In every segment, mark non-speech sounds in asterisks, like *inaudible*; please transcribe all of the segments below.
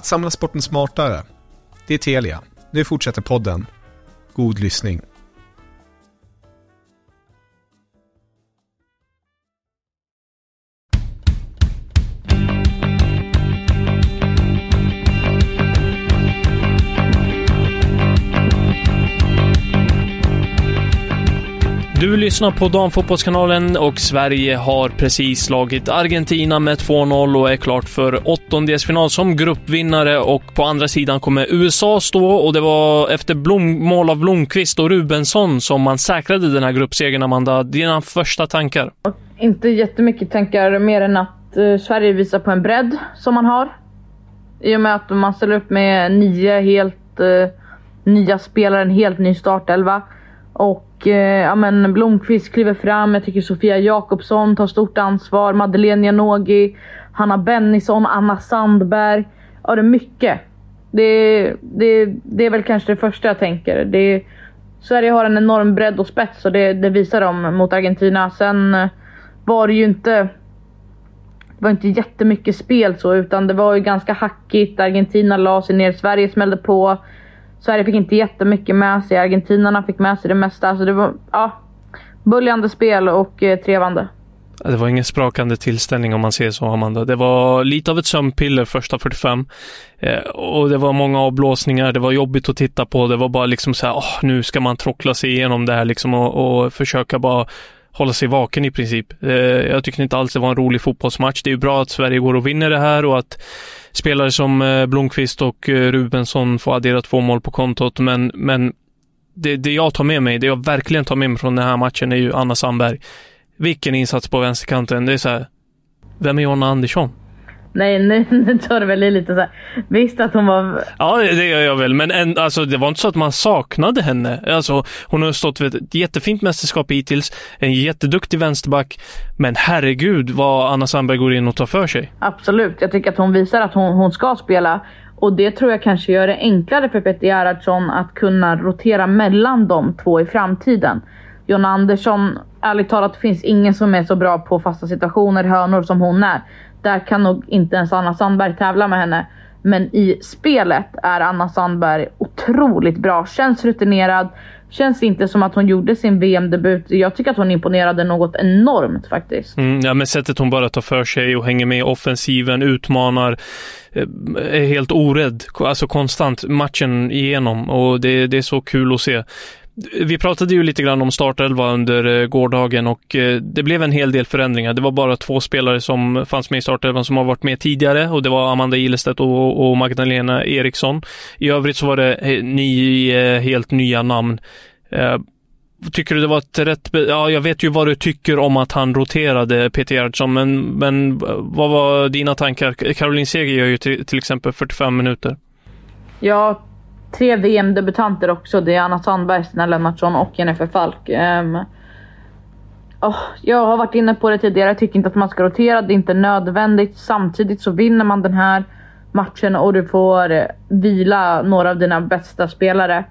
Att samla sporten smartare. Det är Telia. Nu fortsätter podden. God lyssning. Du lyssnar på Damfotbollskanalen och Sverige har precis slagit Argentina med 2-0 och är klart för åttondelsfinal som gruppvinnare och på andra sidan kommer USA stå och det var efter Blom, mål av Blomqvist och Rubensson som man säkrade den här gruppsegern, Amanda. Dina första tankar? Inte jättemycket tankar mer än att eh, Sverige visar på en bredd som man har. I och med att man ställer upp med nio helt eh, nya spelare, en helt ny startelva. Och eh, ja, men Blomqvist kliver fram. Jag tycker Sofia Jakobsson tar stort ansvar. Madeleine Janogy, Hanna Bennison, Anna Sandberg. Ja, det är mycket. Det, det, det är väl kanske det första jag tänker. Det, Sverige har en enorm bredd och spets och det, det visar de mot Argentina. Sen eh, var det ju inte det var inte jättemycket spel så, utan det var ju ganska hackigt. Argentina la sig ner, Sverige smällde på. Sverige fick inte jättemycket med sig. Argentinarna fick med sig det mesta. Så det var ja, böljande spel och eh, trevande. Det var ingen sprakande tillställning om man säger så, Amanda. Det var lite av ett sömnpiller första 45. Eh, och det var många avblåsningar. Det var jobbigt att titta på. Det var bara liksom så här, oh, nu ska man trockla sig igenom det här liksom och, och försöka bara hålla sig vaken i princip. Eh, jag tyckte inte alls det var en rolig fotbollsmatch. Det är ju bra att Sverige går och vinner det här och att spelare som eh, Blomqvist och eh, Rubensson får addera två mål på kontot, men, men det, det jag tar med mig, det jag verkligen tar med mig från den här matchen är ju Anna Sandberg. Vilken insats på vänsterkanten. Det är så här, vem är Jonna Andersson? Nej, nu, *laughs* nu tar du väl i lite så här. Visst att hon var... Ja, det gör jag väl, men en, alltså, det var inte så att man saknade henne. Alltså, hon har stått vid ett jättefint mästerskap hittills, en jätteduktig vänsterback, men herregud vad Anna Sandberg går in och tar för sig. Absolut, jag tycker att hon visar att hon, hon ska spela. Och det tror jag kanske gör det enklare för Petter Gerhardsson att kunna rotera mellan de två i framtiden. Jonna Andersson, ärligt talat, finns ingen som är så bra på fasta situationer, hörnor, som hon är. Där kan nog inte ens Anna Sandberg tävla med henne. Men i spelet är Anna Sandberg otroligt bra. Känns rutinerad. Känns inte som att hon gjorde sin VM-debut. Jag tycker att hon imponerade något enormt faktiskt. Mm, ja, men sättet hon bara tar för sig och hänger med i offensiven, utmanar, eh, är helt orädd. Alltså konstant matchen igenom och det, det är så kul att se. Vi pratade ju lite grann om startelva under eh, gårdagen och eh, det blev en hel del förändringar. Det var bara två spelare som fanns med i startelvan som har varit med tidigare och det var Amanda Ilestedt och, Magdalena Eriksson. I övrigt så var det eh, nio helt nya namn. Tycker du det var ett rätt... Ja, jag vet ju vad du tycker om att han roterade Peter Gerhardsson, men, men vad var dina tankar? Caroline Seger gör ju till, till exempel 45 minuter. Ja, tre VM-debutanter också. Det är Anna Sandberg, Stina Lennartsson och Jennifer Falk. Um, oh, jag har varit inne på det tidigare. Jag tycker inte att man ska rotera. Det är inte nödvändigt. Samtidigt så vinner man den här matchen och du får vila några av dina bästa spelare.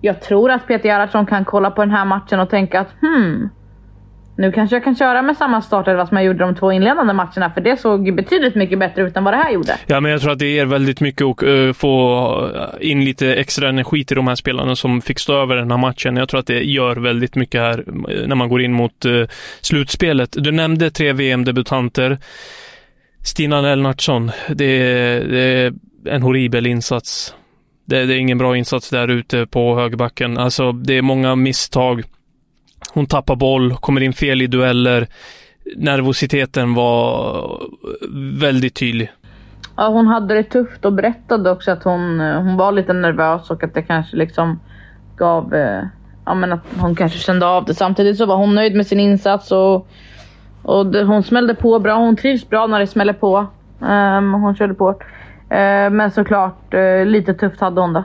Jag tror att Peter Gerhardsson kan kolla på den här matchen och tänka att hmm, nu kanske jag kan köra med samma startelva som jag gjorde de två inledande matcherna, för det såg betydligt mycket bättre ut än vad det här gjorde. Ja, men jag tror att det ger väldigt mycket att uh, få in lite extra energi till de här spelarna som fick stå över den här matchen. Jag tror att det gör väldigt mycket här eh, när man går in mot uh, slutspelet. Du nämnde tre VM-debutanter. Stina Lennartsson, det, det är en horribel insats. Det, det, är ingen bra insats där ute på högerbacken. Alltså, det är många misstag. Hon tappar boll, kommer in fel i dueller. Nervositeten var väldigt tydlig. Ja, hon hade det tufft och berättade också att hon, eh, hon var lite nervös och att det kanske liksom gav... Eh, ja, men att hon kanske kände av det. Samtidigt så var hon nöjd med sin insats och, och det, hon smällde på bra. Hon trivs bra när det smäller på. Um, hon körde på. Uh, men såklart, uh, lite tufft hade hon det.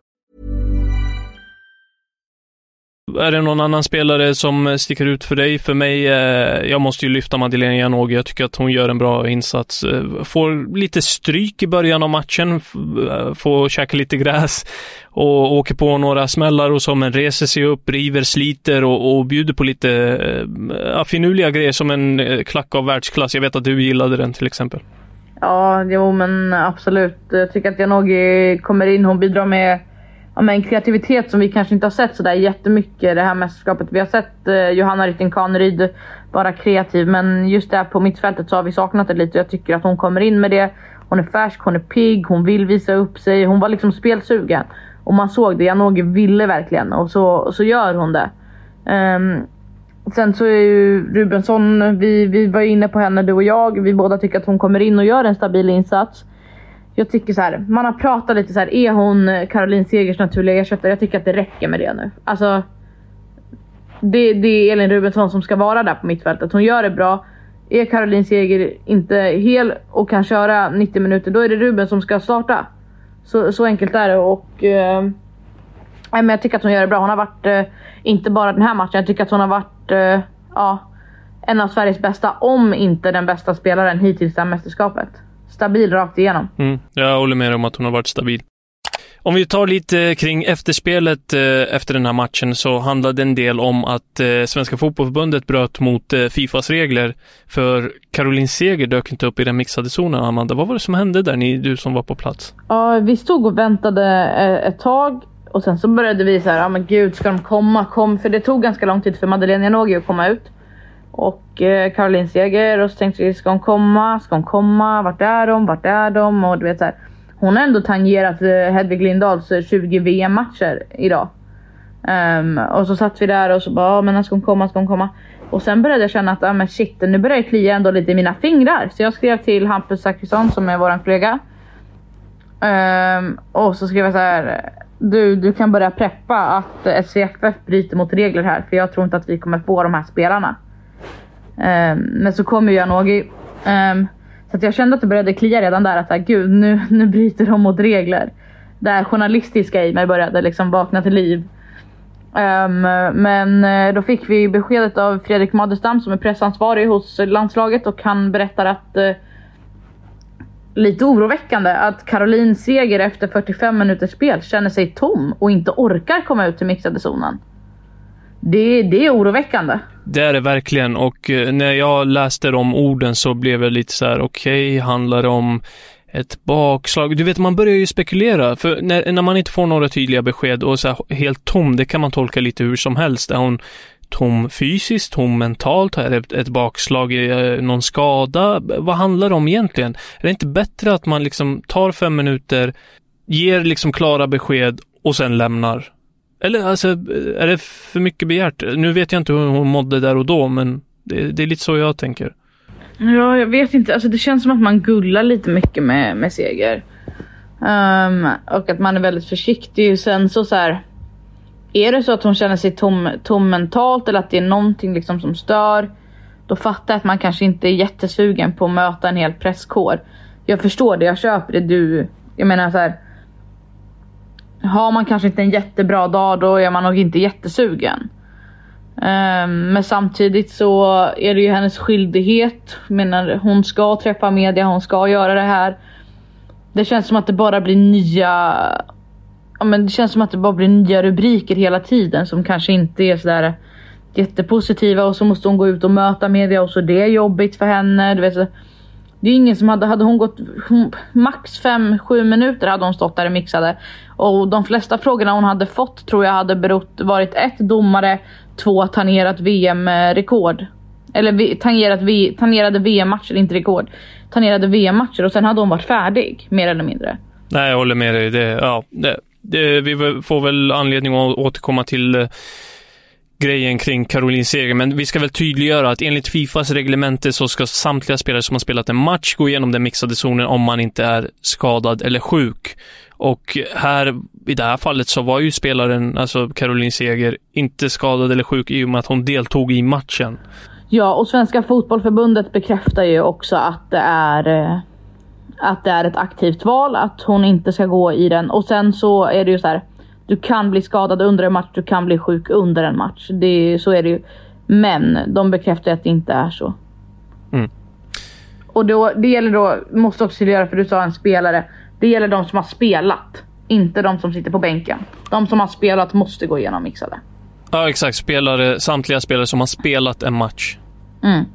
Är det någon annan spelare som sticker ut för dig? För mig, eh, jag måste ju lyfta Madeleine Janogy. Jag tycker att hon gör en bra insats. Eh, får lite stryk i början av matchen, eh, får käka lite gräs och åker på några smällar och så, men reser sig upp, river, sliter och, och bjuder på lite äh, finurliga grejer som en klack av världsklass. Jag vet att du gillade den till exempel. Ja, jo men absolut. Jag tycker att Janogy kommer in, hon bidrar med ja, men kreativitet som vi kanske inte har sett sådär jättemycket det här mästerskapet. Vi har sett eh, Johanna Rytting Kaneryd vara kreativ, men just där på mittfältet så har vi saknat det lite. Jag tycker att hon kommer in med det. Hon är färsk, hon är pigg, hon vill visa upp sig. Hon var liksom spelsugen. Och man såg det. Janogy ville verkligen och så, och så gör hon det. Um, sen så är ju Rubensson, vi, vi var inne på henne du och jag. Vi båda tycker att hon kommer in och gör en stabil insats jag tycker så här, man har pratat lite så här, är hon Caroline Segers naturliga ersättare? Jag tycker att det räcker med det nu. Alltså, det, det är Elin Rubensson som ska vara där på mittfältet. Hon gör det bra. Är Caroline Seger inte hel och kan köra 90 minuter, då är det Ruben som ska starta. Så, så enkelt är det och... Eh, men jag tycker att hon gör det bra. Hon har varit, eh, inte bara den här matchen, jag tycker att hon har varit eh, ja, en av Sveriges bästa, om inte den bästa spelaren hittills i det här mästerskapet stabil rakt igenom. Mm, jag håller med om att hon har varit stabil. Om vi tar lite kring efterspelet eh, efter den här matchen så handlade en del om att eh, Svenska Fotbollförbundet bröt mot eh, Fifas regler. För Caroline Seger dök inte upp i den mixade zonen, Amanda. Vad var det som hände där, ni, du som var på plats? Ja, vi stod och väntade ett tag och sen så började vi så här, ja men gud, ska de komma? Kom, för det tog ganska lång tid för Madeleine Janogy att komma ut. Och eh, Caroline Seger och så tänkte vi, ska hon komma? Ska hon komma? Vart är de? Vart är de? Och du vet så här, Hon har ändå tangerat eh, Hedvig Lindahls eh, 20 VM-matcher idag. Um, och så satt vi där och så bara, men när ska hon komma? Ska hon komma? Och sen började jag känna att, ah, men shit, nu börjar det klia ändå lite i mina fingrar. Så jag skrev till Hampus Zachrisson som är våran kollega. Um, och så skrev jag så här. Du, du kan börja preppa att eh, SVFF bryter mot regler här. För jag tror inte att vi kommer få de här spelarna. Ehm, men så kom ju Janogy. Um, så att jag kände att det började klia redan där. Att här, gud, nu, nu bryter de mot regler. Det här journalistiska i mig började liksom vakna till liv. Um, men eh, då fick vi beskedet av Fredrik Madestam som är pressansvarig hos landslaget och han berättar att uh, lite oroväckande att Caroline Seger efter 45 minuters spel känner sig tom och inte orkar komma ut till mixade zonen. Det, det är oroväckande. Det är det verkligen och eh, när jag läste de orden så blev jag lite så här, okej, okay, handlar det om ett bakslag. Du vet, man börjar ju spekulera. För när, när man inte får några tydliga besked och så här, helt tom, det kan man tolka lite hur som helst. Är hon tom fysiskt, tom mentalt? Är det ett, bakslag, någon skada? Vad handlar det om egentligen? Är det inte bättre att man liksom tar fem minuter, ger liksom klara besked och sen lämnar? Eller alltså, är det för mycket begärt? Nu vet jag inte hur hon mådde där och då, men det, det är lite så jag tänker. Ja, jag vet inte. Alltså, det känns som att man gullar lite mycket med, med Seger. Um, och att man är väldigt försiktig. Sen så, så här, Är det så att hon känner sig tom, tom mentalt eller att det är någonting liksom som stör. Då fattar jag att man kanske inte är jättesugen på att möta en hel presskår. Jag förstår det, jag köper det. Du, jag menar så här. Har man kanske inte en jättebra dag då är man nog inte jättesugen. Um, men samtidigt så är det ju hennes skyldighet. Menar, hon ska träffa media, hon ska göra det här. Det känns som att det bara blir nya... Ja, men det känns som att det bara blir nya rubriker hela tiden som kanske inte är sådär jättepositiva och så måste hon gå ut och möta media och så det är jobbigt för henne. Du vet, det är ingen som hade, hade hon gått max 5-7 minuter hade hon stått där och mixade. Och de flesta frågorna hon hade fått tror jag hade berott, varit ett domare, två tangerat VM-rekord. Eh, eller tangerat v, tangerade VM-matcher, inte rekord. Tangerade VM-matcher och sen hade hon varit färdig, mer eller mindre. Nej, jag håller med dig. Det, ja, det, det, vi får väl anledning att återkomma till eh, grejen kring Caroline Seger, men vi ska väl tydliggöra att enligt Fifas reglemente så ska samtliga spelare som har spelat en match gå igenom den mixade zonen om man inte är skadad eller sjuk. Och här, i det här fallet, så var ju spelaren, alltså Caroline Seger, inte skadad eller sjuk i och med att hon deltog i matchen. Ja, och Svenska Fotbollförbundet bekräftar ju också att det är eh, att det är ett aktivt val, att hon inte ska gå i den. Och sen så är det ju så här, du kan bli skadad under en match, du kan bli sjuk under en match. Det, så är det ju. Men de bekräftar att det inte är så. Mm. Och då, det gäller då, måste också göra för du sa en spelare. Det gäller de som har spelat, inte de som sitter på bänken. De som har spelat måste gå igenom mixade. Ja, exakt. Spelare, samtliga spelare som har spelat en match. Mm.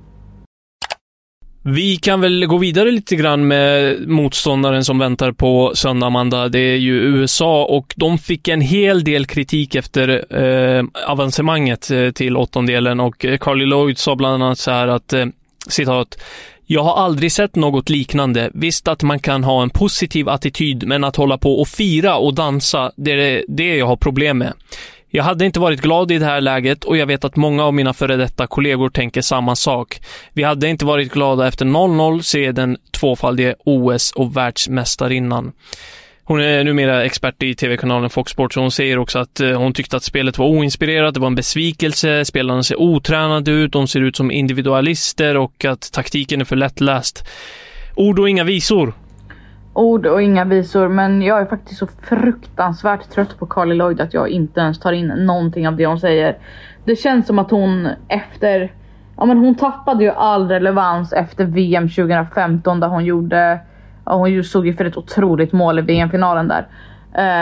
Vi kan väl gå vidare lite grann med motståndaren som väntar på söndag, Amanda. Det är ju USA och de fick en hel del kritik efter eh, avancemanget eh, till åttondelen och eh, Carly Lloyd sa bland annat så här att, eh, citat, jag har aldrig sett något liknande. Visst att man kan ha en positiv attityd, men att hålla på och fira och dansa, det är det jag har problem med. Jag hade inte varit glad i det här läget och jag vet att många av mina före detta kollegor tänker samma sak. Vi hade inte varit glada efter 0-0 se den tvåfaldige OS och världsmästarinnan. Hon är numera expert i tv-kanalen Fox Sports och hon säger också att eh, hon tyckte att spelet var oinspirerat, det var en besvikelse, spelarna ser otränade ut, de ser ut som individualister och att taktiken är för lättläst. Ord och inga visor. Ord och inga visor, men jag är faktiskt så fruktansvärt trött på Carly Lloyd att jag inte ens tar in någonting av det hon säger. Det känns som att hon efter, ja men hon tappade ju all relevans efter VM 2015 där hon gjorde hon stod ju för ett otroligt mål i VM-finalen där.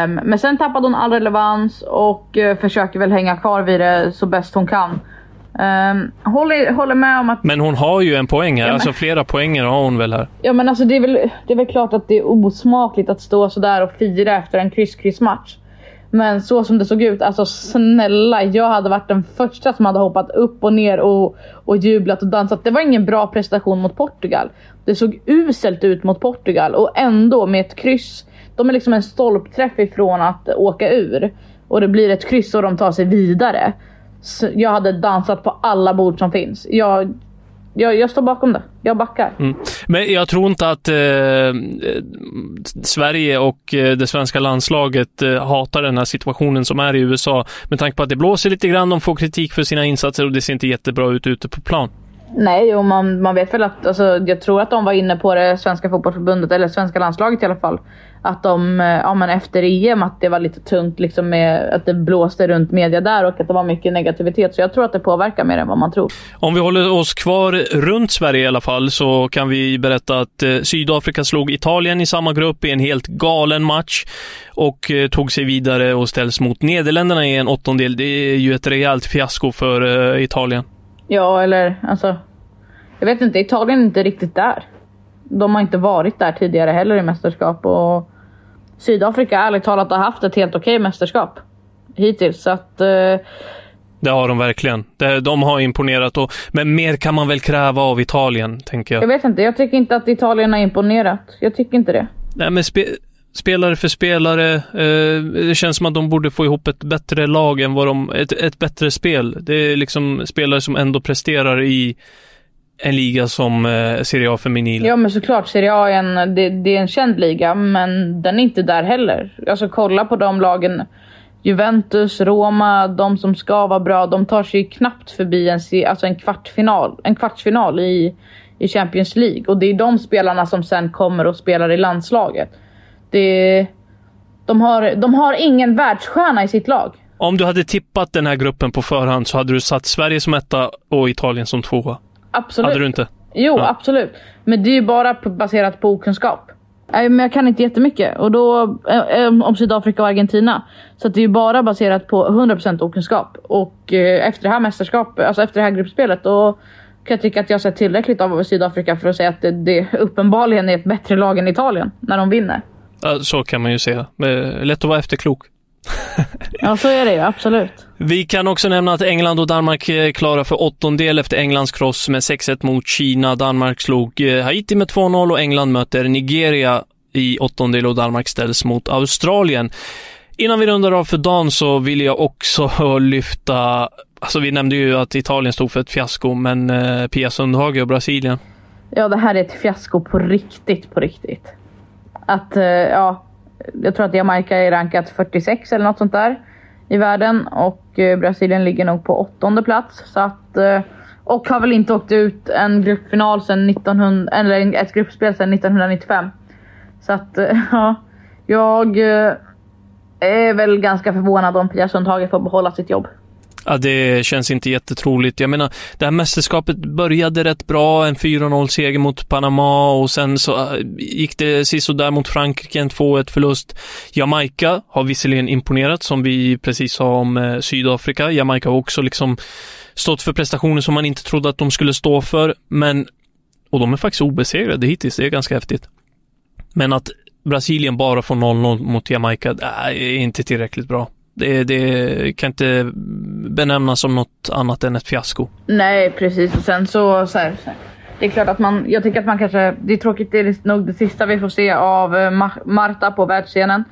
Um, men sen tappade hon all relevans och uh, försöker väl hänga kvar vid det så bäst hon kan. Um, håller, håller med om att... Men hon har ju en poäng här. Ja, men... Alltså flera poänger har hon väl här. Ja men alltså det är, väl, det är väl klart att det är osmakligt att stå sådär och fira efter en kryss-kryss-match. Men så som det såg ut, alltså snälla, jag hade varit den första som hade hoppat upp och ner och, och jublat och dansat. Det var ingen bra prestation mot Portugal. Det såg uselt ut mot Portugal och ändå med ett kryss. De är liksom en stolpträff ifrån att åka ur. Och det blir ett kryss och de tar sig vidare. Jag hade dansat på alla bord som finns. Jag, jag, jag står bakom det. Jag backar. Mm. Men jag tror inte att eh, Sverige och eh, det svenska landslaget eh, hatar den här situationen som är i USA. Med tanke på att det blåser lite grann, de får kritik för sina insatser och det ser inte jättebra ut ute på plan. Nej, och man, man vet väl att, alltså, jag tror att de var inne på det svenska fotbollsförbundet, eller svenska landslaget i alla fall. Att de, eh, ja men efter EM, att det var lite tungt liksom med att det blåste runt media där och att det var mycket negativitet. Så jag tror att det påverkar mer än vad man tror. Om vi håller oss kvar runt Sverige i alla fall så kan vi berätta att eh, Sydafrika slog Italien i samma grupp i en helt galen match och eh, tog sig vidare och ställs mot Nederländerna i en åttondel. Det är ju ett rejält fiasko för Italien. Ja, eller alltså. Jag vet inte, Italien är inte riktigt där. De har inte varit där tidigare heller i mästerskap och Sydafrika ärligt talat har haft ett helt okej mästerskap hittills. Så att, eh, Det har de verkligen. De har imponerat, och, men mer kan man väl kräva av Italien, tänker jag. jag vet inte, jag tycker inte att Italien har imponerat. Jag tycker inte det. Nej, men spe, spelare för spelare. Eh, det känns som att de borde få ihop ett bättre lag än vad de... Ett, ett bättre spel. Det är liksom spelare som ändå presterar i en liga som eh, Serie A feminil. Ja men såklart, Serie A är en, det, det är en känd liga, men den är inte där heller. Alltså kolla på de lagen. Juventus, Roma, de som ska vara bra, de tar sig knappt förbi en, alltså en, kvartsfinal, en kvartsfinal i, i Champions League. Och det är de spelarna som sen kommer och spelar i landslaget. Det, de, har, de har ingen världsstjärna i sitt lag. Om du hade tippat den här gruppen på förhand så hade du satt Sverige som etta och Italien som tvåa. Absolut. Hade du inte? Jo, Ja. absolut. Men det är ju bara baserat på okunskap. Men jag kan inte jättemycket. Och då, eh, eh, om Sydafrika och Argentina. Så det är ju bara baserat på 100% okunskap. Och eh, efter det här mästerskapet, alltså efter det här gruppspelet, då kan jag tycka att jag har sett tillräckligt av Sydafrika för att säga att det, det uppenbarligen är ett bättre lag än Italien när de vinner. Ja, Så kan man ju säga. Lätt att vara efterklok. *laughs* Ja, så är det ju. Absolut. Vi kan också nämna att England och Danmark är klara för åttondel efter Englands kross med 6-1 mot Kina. Danmark slog eh, Haiti med 2-0 och England möter Nigeria i åttondel och Danmark ställs mot Australien. Innan vi rundar av för dagen så vill jag också *laughs* lyfta, alltså vi nämnde ju att Italien stod för ett fiasko, men eh, Pia Sundhage och Brasilien. Ja, det här är ett fiasko på riktigt, på riktigt. Att, eh, ja, jag tror att Jamaica är rankat 46 eller något sånt där i världen och eh, Brasilien ligger nog på åttonde plats. Så att, eh, och har väl inte åkt ut en gruppfinal sedan 1900, eller ett gruppspel sedan 1995. Så att, eh, *laughs* ja, jag är väl ganska förvånad om Pia Sundhage får behålla sitt jobb. Ja, det känns inte jättetroligt. Jag menar, det här mästerskapet började rätt bra, en 4-0-seger mot Panama och sen så äh, gick det sisådär mot Frankrike, en 2-1 förlust. Jamaica har visserligen imponerat, som vi precis sa om eh, Sydafrika. Jamaica har också liksom stått för prestationer som man inte trodde att de skulle stå för, men och de är faktiskt obesegrade hittills, det är ganska häftigt. Men att Brasilien bara får 0-0 mot Jamaica, det är inte tillräckligt bra. Det, det kan inte benämnas som något annat än ett fiasko. Nej, precis. Och sen så, så, här, så här. Det är klart att man, jag tycker att man kanske, det är tråkigt, det är nog det sista vi får se av eh, Marta på världsscenen.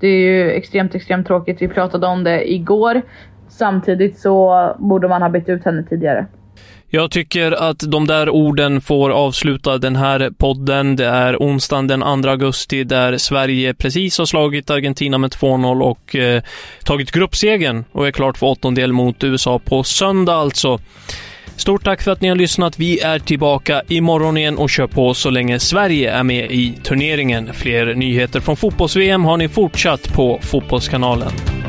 Det är ju extremt, extremt tråkigt. Vi pratade om det igår. Samtidigt så borde man ha bytt ut henne tidigare. Jag tycker att de där orden får avsluta den här podden. Det är onsdagen den 2 augusti där Sverige precis har slagit Argentina med 2-0 och eh, tagit gruppsegen och är klart för åttondel mot USA på söndag alltså. Stort tack för att ni har lyssnat. Vi är tillbaka imorgon igen och kör på så länge Sverige är med i turneringen. Fler nyheter från fotbolls-VM har ni fortsatt på Fotbollskanalen.